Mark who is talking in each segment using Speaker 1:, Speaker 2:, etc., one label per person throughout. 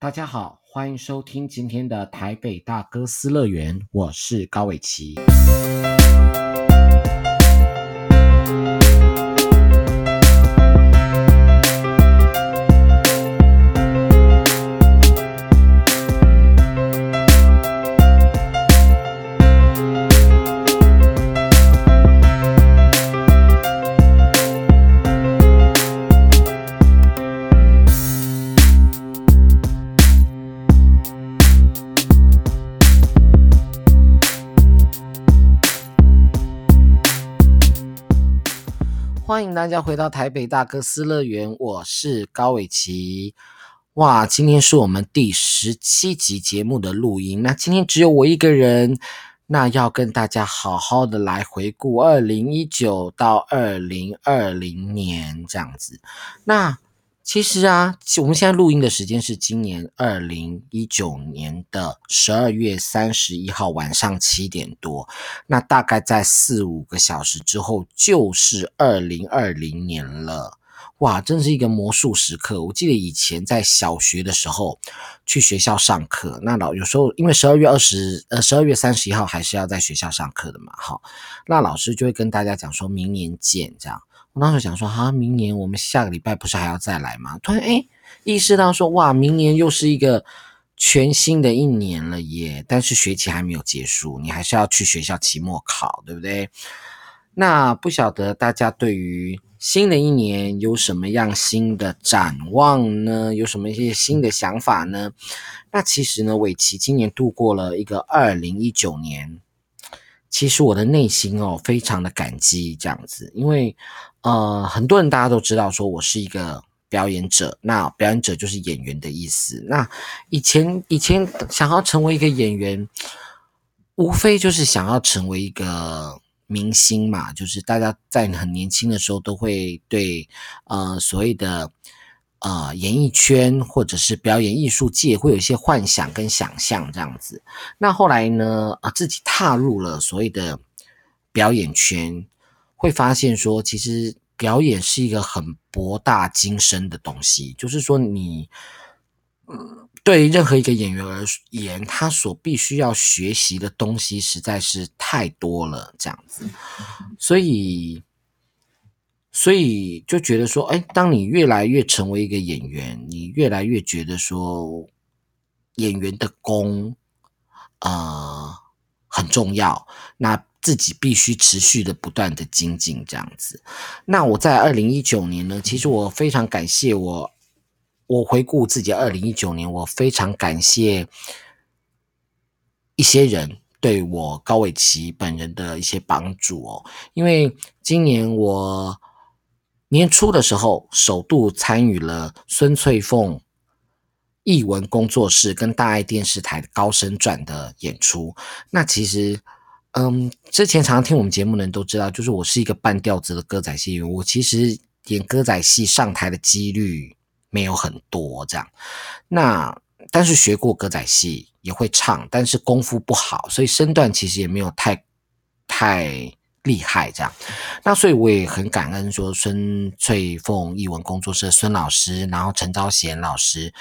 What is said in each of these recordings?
Speaker 1: 大家好，欢迎收听今天的台北大哥斯乐园，我是高伟琪。欢迎大家回到台北大哥斯乐园，我是高伟奇。哇，今天是我们第十七集节目的录音。那今天只有我一个人，那要跟大家好好的来回顾二零一九到二零二零年这样子。那其实啊，我们现在录音的时间是今年二零一九年的十二月三十一号晚上七点多，那大概在四五个小时之后就是二零二零年了。哇，真是一个魔术时刻！我记得以前在小学的时候去学校上课，那老有时候因为十二月二十呃十二月三十一号还是要在学校上课的嘛，好，那老师就会跟大家讲说明年见这样。我当时想说，哈，明年我们下个礼拜不是还要再来吗？突然，哎，意识到说，哇，明年又是一个全新的一年了耶！但是学期还没有结束，你还是要去学校期末考，对不对？那不晓得大家对于新的一年有什么样新的展望呢？有什么一些新的想法呢？那其实呢，伟奇今年度过了一个二零一九年。其实我的内心哦，非常的感激这样子，因为呃，很多人大家都知道说我是一个表演者，那表演者就是演员的意思。那以前以前想要成为一个演员，无非就是想要成为一个明星嘛，就是大家在很年轻的时候都会对呃所谓的。呃，演艺圈或者是表演艺术界会有一些幻想跟想象这样子。那后来呢，啊，自己踏入了所谓的表演圈，会发现说，其实表演是一个很博大精深的东西。就是说，你，嗯，对任何一个演员而言，他所必须要学习的东西实在是太多了，这样子。所以。所以就觉得说，哎，当你越来越成为一个演员，你越来越觉得说，演员的功，啊、呃，很重要。那自己必须持续的不断的精进，这样子。那我在二零一九年呢，其实我非常感谢我，我回顾自己二零一九年，我非常感谢一些人对我高伟奇本人的一些帮助哦，因为今年我。年初的时候，首度参与了孙翠凤艺文工作室跟大爱电视台《高升传》的演出。那其实，嗯，之前常常听我们节目的人都知道，就是我是一个半吊子的歌仔戏演员。我其实演歌仔戏上台的几率没有很多，这样。那但是学过歌仔戏，也会唱，但是功夫不好，所以身段其实也没有太太。厉害，这样，那所以我也很感恩，说孙翠凤艺文工作室孙老师，然后陈昭贤老师，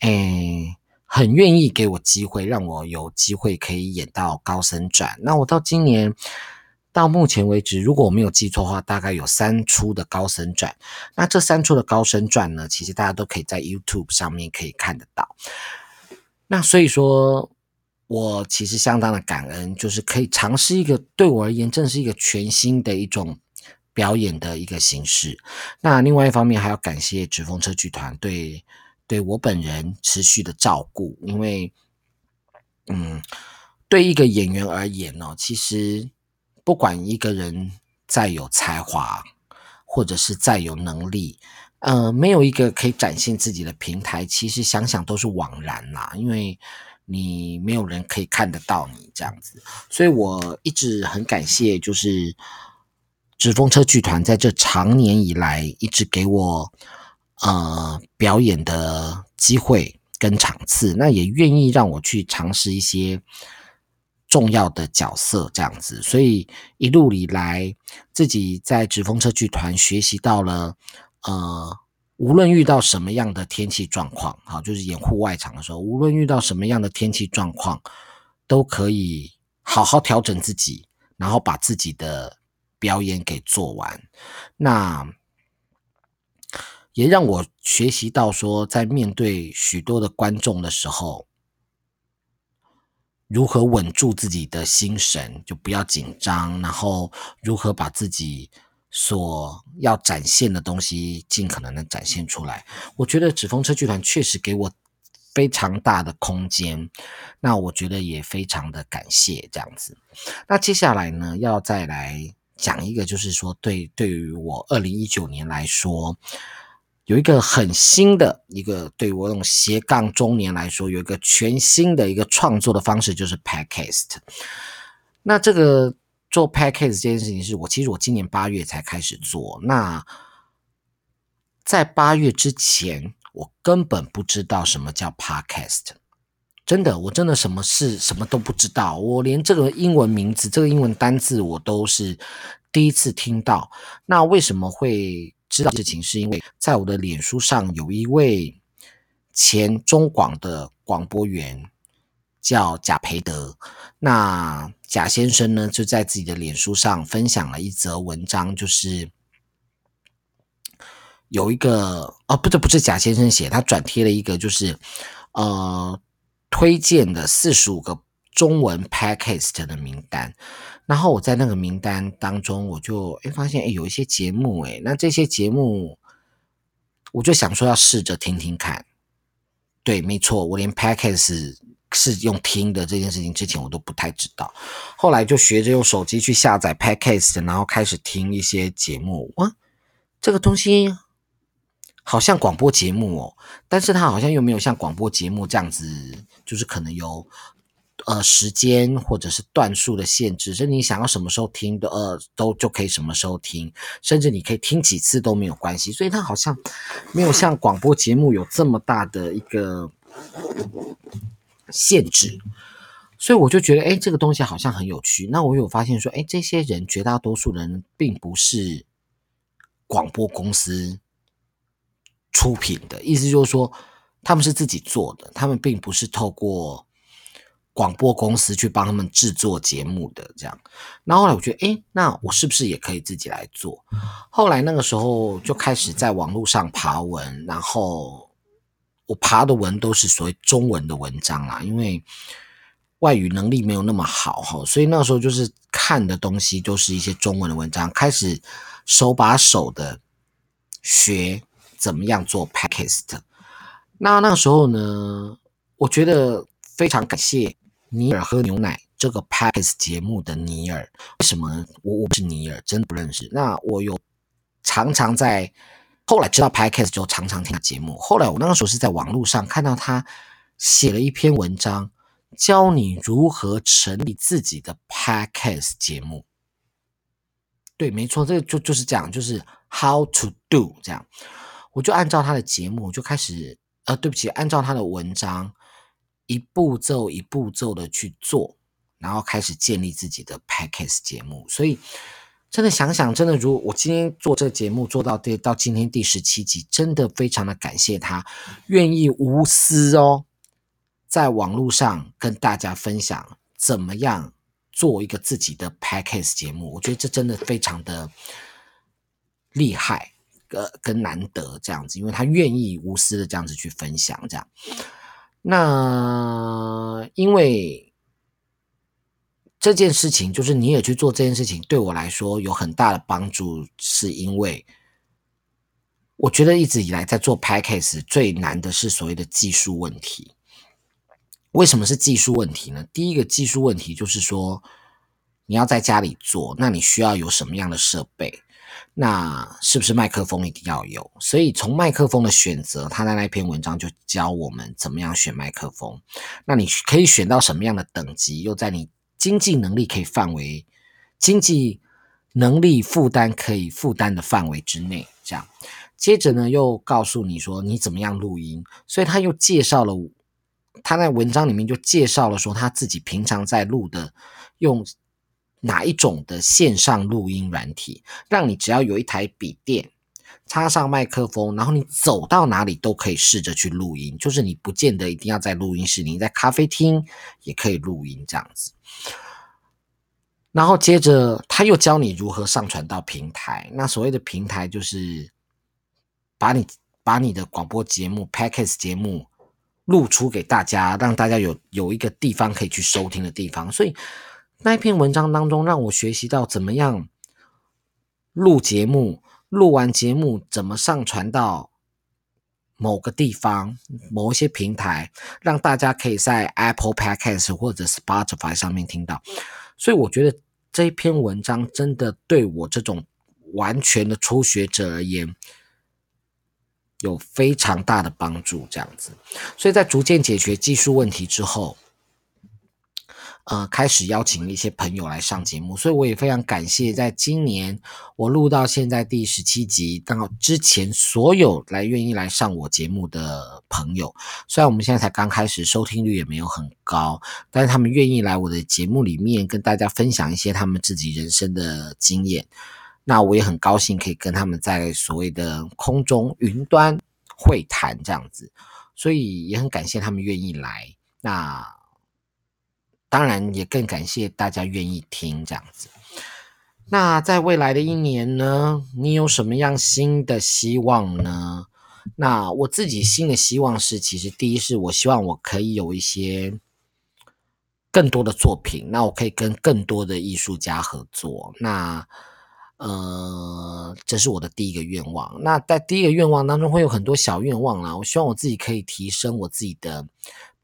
Speaker 1: 诶，很愿意给我机会，让我有机会可以演到高升传。那我到今年到目前为止，如果我没有记错的话，大概有三出的高升传。那这三出的高升传呢，其实大家都可以在 YouTube 上面可以看得到。那所以说。我其实相当的感恩，就是可以尝试一个对我而言，正是一个全新的一种表演的一个形式。那另外一方面，还要感谢纸风车剧团对对我本人持续的照顾，因为，嗯，对一个演员而言呢，其实不管一个人再有才华，或者是再有能力，呃，没有一个可以展现自己的平台，其实想想都是枉然啦，因为。你没有人可以看得到你这样子，所以我一直很感谢，就是纸风车剧团在这长年以来一直给我呃表演的机会跟场次，那也愿意让我去尝试一些重要的角色这样子，所以一路以来自己在纸风车剧团学习到了呃无论遇到什么样的天气状况，好，就是演户外场的时候，无论遇到什么样的天气状况，都可以好好调整自己，然后把自己的表演给做完。那也让我学习到说，在面对许多的观众的时候，如何稳住自己的心神，就不要紧张，然后如何把自己。所要展现的东西，尽可能的展现出来。我觉得纸风车剧团确实给我非常大的空间，那我觉得也非常的感谢这样子。那接下来呢，要再来讲一个，就是说对对于我二零一九年来说，有一个很新的一个对我这种斜杠中年来说，有一个全新的一个创作的方式，就是 Podcast。那这个。做 Podcast 这件事情是我，其实我今年八月才开始做。那在八月之前，我根本不知道什么叫 Podcast，真的，我真的什么事什么都不知道。我连这个英文名字、这个英文单字我都是第一次听到。那为什么会知道事情？是因为在我的脸书上有一位前中广的广播员叫贾培德，那。贾先生呢，就在自己的脸书上分享了一则文章，就是有一个哦，不对，不是贾先生写，他转贴了一个，就是呃推荐的四十五个中文 podcast 的名单。然后我在那个名单当中，我就诶发现诶有一些节目诶，那这些节目我就想说要试着听听看。对，没错，我连 podcast。是用听的这件事情，之前我都不太知道，后来就学着用手机去下载 Podcast，然后开始听一些节目。哇，这个东西好像广播节目哦，但是它好像又没有像广播节目这样子，就是可能有呃时间或者是段数的限制，是你想要什么时候听的呃都就可以什么时候听，甚至你可以听几次都没有关系。所以它好像没有像广播节目有这么大的一个。限制，所以我就觉得，哎，这个东西好像很有趣。那我有发现说，哎，这些人绝大多数人并不是广播公司出品的，意思就是说，他们是自己做的，他们并不是透过广播公司去帮他们制作节目的这样。那后后来我觉得，哎，那我是不是也可以自己来做？后来那个时候就开始在网络上爬文，然后。我爬的文都是所谓中文的文章啦，因为外语能力没有那么好哈，所以那个时候就是看的东西都是一些中文的文章，开始手把手的学怎么样做 Podcast。那那个时候呢，我觉得非常感谢尼尔喝牛奶这个 Podcast 节目的尼尔。为什么我我不是尼尔，真的不认识？那我有常常在。后来知道 Podcast 之后，常常听他节目。后来我那个时候是在网络上看到他写了一篇文章，教你如何成立自己的 Podcast 节目。对，没错，这个就就是这样，就是 How to do 这样。我就按照他的节目，就开始呃，对不起，按照他的文章，一步骤一步骤的去做，然后开始建立自己的 Podcast 节目。所以。真的想想，真的如我今天做这个节目做到第到今天第十七集，真的非常的感谢他愿意无私哦，在网络上跟大家分享怎么样做一个自己的 Podcast 节目。我觉得这真的非常的厉害，呃，跟难得这样子，因为他愿意无私的这样子去分享这样。那因为。这件事情就是你也去做这件事情，对我来说有很大的帮助，是因为我觉得一直以来在做 Podcast 最难的是所谓的技术问题。为什么是技术问题呢？第一个技术问题就是说，你要在家里做，那你需要有什么样的设备？那是不是麦克风一定要有？所以从麦克风的选择，他在那篇文章就教我们怎么样选麦克风。那你可以选到什么样的等级？又在你经济能力可以范围，经济能力负担可以负担的范围之内，这样。接着呢，又告诉你说你怎么样录音，所以他又介绍了，他在文章里面就介绍了说他自己平常在录的用哪一种的线上录音软体，让你只要有一台笔电，插上麦克风，然后你走到哪里都可以试着去录音，就是你不见得一定要在录音室，你在咖啡厅也可以录音这样子。然后接着他又教你如何上传到平台，那所谓的平台就是把你把你的广播节目、Podcast 节目录出给大家，让大家有有一个地方可以去收听的地方。所以那一篇文章当中，让我学习到怎么样录节目。录完节目怎么上传到某个地方、某一些平台，让大家可以在 Apple Podcast 或者 Spotify 上面听到。所以我觉得这一篇文章真的对我这种完全的初学者而言有非常大的帮助。这样子，所以在逐渐解决技术问题之后。呃，开始邀请一些朋友来上节目，所以我也非常感谢，在今年我录到现在第十七集，到之前所有来愿意来上我节目的朋友，虽然我们现在才刚开始，收听率也没有很高，但是他们愿意来我的节目里面跟大家分享一些他们自己人生的经验，那我也很高兴可以跟他们在所谓的空中云端会谈这样子，所以也很感谢他们愿意来。那。当然，也更感谢大家愿意听这样子。那在未来的一年呢，你有什么样新的希望呢？那我自己新的希望是，其实第一是我希望我可以有一些更多的作品，那我可以跟更多的艺术家合作。那呃，这是我的第一个愿望。那在第一个愿望当中，会有很多小愿望啦。我希望我自己可以提升我自己的。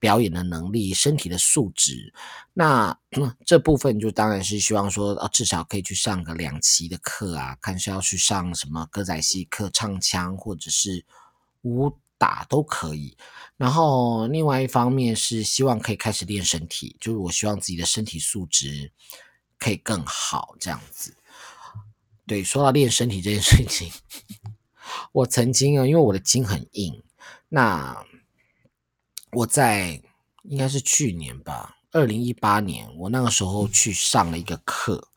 Speaker 1: 表演的能力、身体的素质，那 这部分就当然是希望说，至少可以去上个两期的课啊，看是要去上什么歌仔戏课、唱腔或者是武打都可以。然后另外一方面是希望可以开始练身体，就是我希望自己的身体素质可以更好，这样子。对，说到练身体这件事情，我曾经啊，因为我的筋很硬，那。我在应该是去年吧，二零一八年，我那个时候去上了一个课，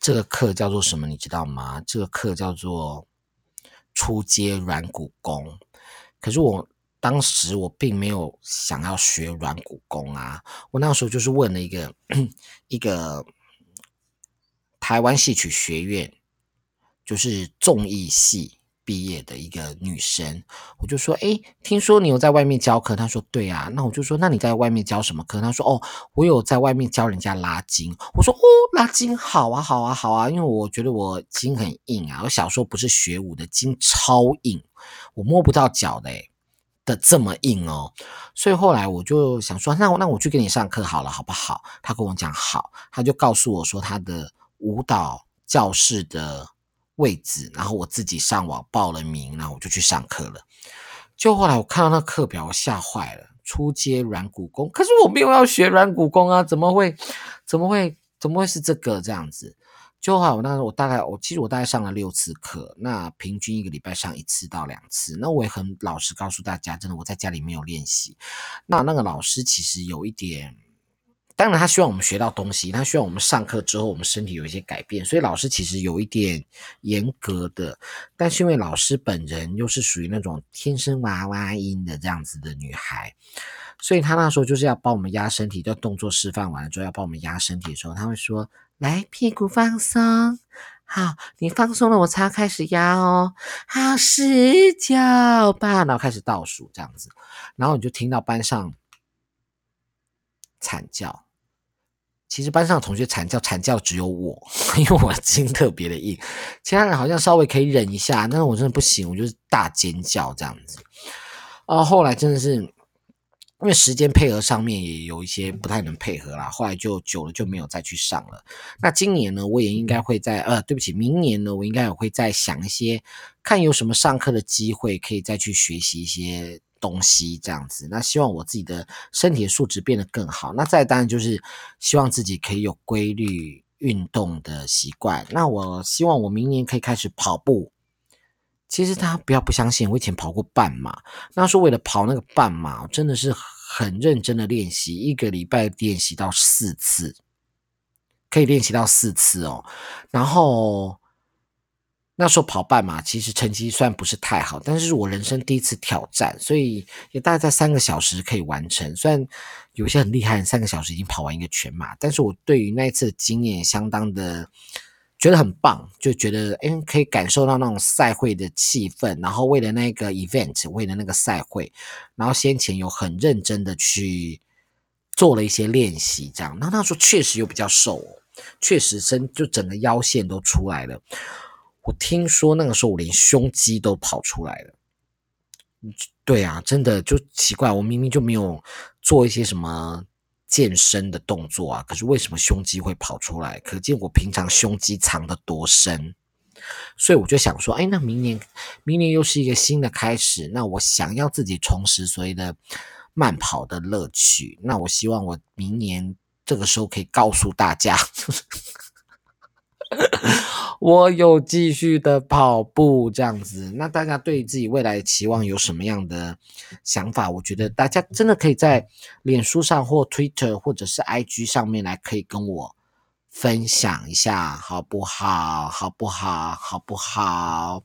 Speaker 1: 这个课叫做什么？你知道吗？这个课叫做初阶软骨功。可是我当时我并没有想要学软骨功啊，我那个时候就是问了一个一个台湾戏曲学院，就是综艺系。毕业的一个女生，我就说：“诶，听说你有在外面教课？”她说：“对啊。”那我就说：“那你在外面教什么课？”她说：“哦，我有在外面教人家拉筋。”我说：“哦，拉筋好啊，好啊，好啊！因为我觉得我筋很硬啊，我小时候不是学武的，筋超硬，我摸不到脚的，诶的这么硬哦。所以后来我就想说：那我那我去给你上课好了，好不好？她跟我讲好，她就告诉我说她的舞蹈教室的。位置，然后我自己上网报了名，然后我就去上课了。就后来我看到那课表，我吓坏了。初阶软骨功，可是我没有要学软骨功啊，怎么会？怎么会？怎么会是这个这样子？就后来我那时候我大概我其实我大概上了六次课，那平均一个礼拜上一次到两次。那我也很老实告诉大家，真的我在家里没有练习。那那个老师其实有一点。当然，他希望我们学到东西，他希望我们上课之后，我们身体有一些改变。所以老师其实有一点严格的，但是因为老师本人又是属于那种天生娃娃音的这样子的女孩，所以他那时候就是要帮我们压身体，就动作示范完了之后要帮我们压身体的时候，他会说：“来，屁股放松，好，你放松了，我才要开始压哦。好，十九八，然后开始倒数这样子，然后你就听到班上。”惨叫，其实班上同学惨叫，惨叫只有我，因为我筋特别的硬，其他人好像稍微可以忍一下，但是我真的不行，我就是大尖叫这样子。啊，后来真的是因为时间配合上面也有一些不太能配合啦，后来就久了就没有再去上了。那今年呢，我也应该会在呃，对不起，明年呢，我应该也会再想一些，看有什么上课的机会，可以再去学习一些。东西这样子，那希望我自己的身体的素质变得更好。那再当然就是希望自己可以有规律运动的习惯。那我希望我明年可以开始跑步。其实大家不要不相信，我以前跑过半马。那说为了跑那个半马，真的是很认真的练习，一个礼拜练习到四次，可以练习到四次哦。然后。那时候跑半马，其实成绩算不是太好，但是我人生第一次挑战，所以也大概在三个小时可以完成。虽然有些很厉害，三个小时已经跑完一个全马，但是我对于那一次的经验相当的觉得很棒，就觉得诶可以感受到那种赛会的气氛，然后为了那个 event，为了那个赛会，然后先前有很认真的去做了一些练习，这样。那那时候确实又比较瘦，确实身就整个腰线都出来了。我听说那个时候我连胸肌都跑出来了。对啊，真的就奇怪，我明明就没有做一些什么健身的动作啊，可是为什么胸肌会跑出来？可见我平常胸肌藏得多深。所以我就想说，哎，那明年，明年又是一个新的开始，那我想要自己重拾所谓的慢跑的乐趣。那我希望我明年这个时候可以告诉大家。我有继续的跑步这样子，那大家对自己未来的期望有什么样的想法？我觉得大家真的可以在脸书上或 Twitter 或者是 IG 上面来可以跟我分享一下，好不好？好不好？好不好？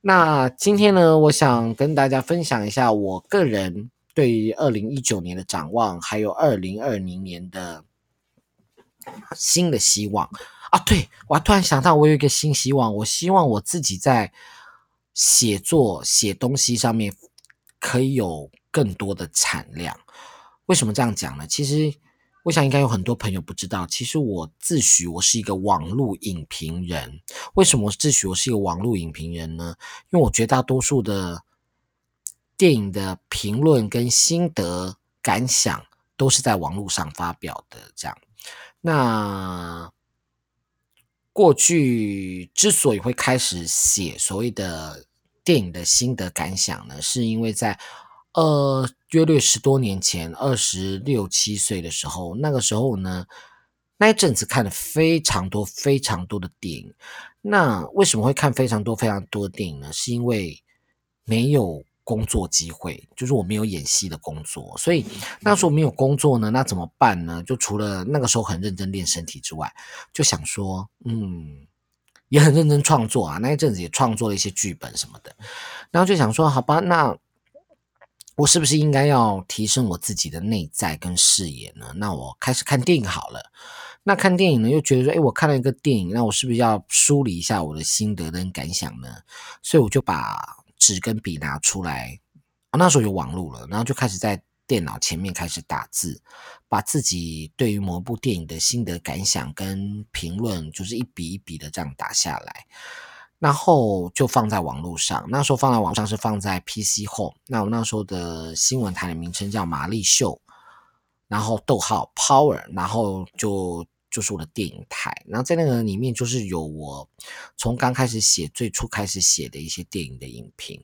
Speaker 1: 那今天呢，我想跟大家分享一下我个人对于二零一九年的展望，还有二零二零年的新的希望。啊，对，我突然想到，我有一个新希望，我希望我自己在写作、写东西上面可以有更多的产量。为什么这样讲呢？其实，我想应该有很多朋友不知道，其实我自诩我是一个网络影评人。为什么我自诩我是一个网络影评人呢？因为我绝大多数的电影的评论跟心得感想都是在网络上发表的，这样。那过去之所以会开始写所谓的电影的心得感想呢，是因为在呃约略十多年前，二十六七岁的时候，那个时候呢，那一阵子看了非常多非常多的电影。那为什么会看非常多非常多的电影呢？是因为没有。工作机会就是我没有演戏的工作，所以那时候没有工作呢，那怎么办呢？就除了那个时候很认真练身体之外，就想说，嗯，也很认真创作啊。那一阵子也创作了一些剧本什么的，然后就想说，好吧，那我是不是应该要提升我自己的内在跟视野呢？那我开始看电影好了。那看电影呢，又觉得说，诶，我看了一个电影，那我是不是要梳理一下我的心得跟感想呢？所以我就把。纸跟笔拿出来，那时候有网络了，然后就开始在电脑前面开始打字，把自己对于某部电影的心得感想跟评论，就是一笔一笔的这样打下来，然后就放在网络上。那时候放在网上是放在 PC Home，那我那时候的新闻台的名称叫玛丽秀，然后逗号 Power，然后就。就是我的电影台，然后在那个里面就是有我从刚开始写，最初开始写的一些电影的影评。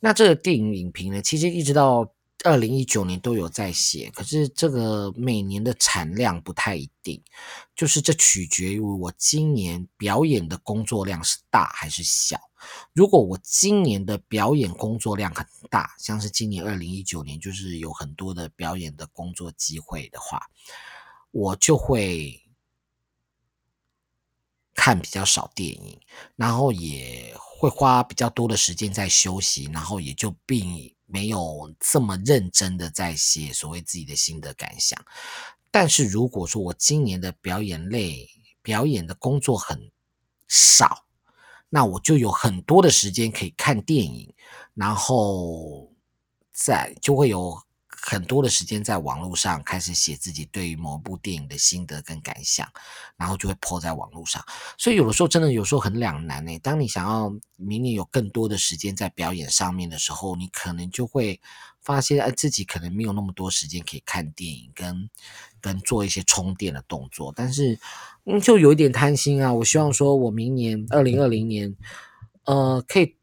Speaker 1: 那这个电影影评呢，其实一直到二零一九年都有在写，可是这个每年的产量不太一定，就是这取决于我今年表演的工作量是大还是小。如果我今年的表演工作量很大，像是今年二零一九年就是有很多的表演的工作机会的话，我就会。看比较少电影，然后也会花比较多的时间在休息，然后也就并没有这么认真的在写所谓自己的心得感想。但是如果说我今年的表演类表演的工作很少，那我就有很多的时间可以看电影，然后再就会有。很多的时间在网络上开始写自己对于某部电影的心得跟感想，然后就会 po 在网络上。所以有的时候真的有时候很两难呢。当你想要明年有更多的时间在表演上面的时候，你可能就会发现，哎，自己可能没有那么多时间可以看电影跟跟做一些充电的动作。但是，嗯，就有一点贪心啊。我希望说我明年二零二零年，呃，可以。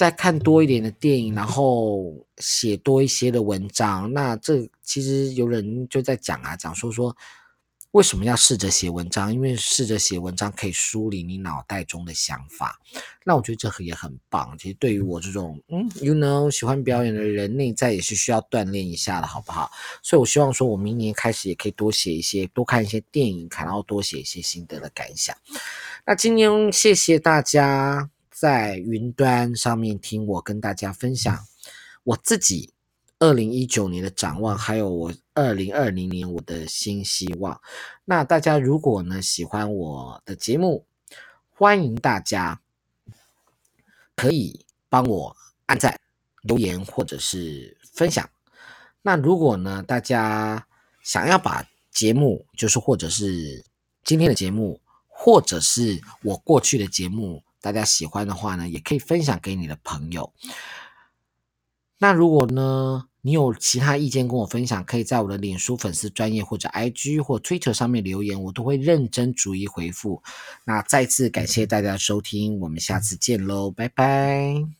Speaker 1: 再看多一点的电影，然后写多一些的文章。那这其实有人就在讲啊，讲说说为什么要试着写文章？因为试着写文章可以梳理你脑袋中的想法。那我觉得这也很棒。其实对于我这种嗯，you know 喜欢表演的人，内在也是需要锻炼一下的，好不好？所以我希望说我明年开始也可以多写一些，多看一些电影，然后多写一些心得的感想。那今天谢谢大家在云端上面听我跟大家分享我自己二零一九年的展望，还有我二零二零年我的新希望。那大家如果呢喜欢我的节目，欢迎大家可以帮我按赞、留言或者是分享。那如果呢大家想要把节目，就是或者是今天的节目，或者是我过去的节目，大家喜欢的话呢，也可以分享给你的朋友。那如果呢，你有其他意见跟我分享，可以在我的脸书粉丝专页或者 IG 或 Twitter 上面留言，我都会认真逐一回复。那再次感谢大家的收听，我们下次见喽，拜拜。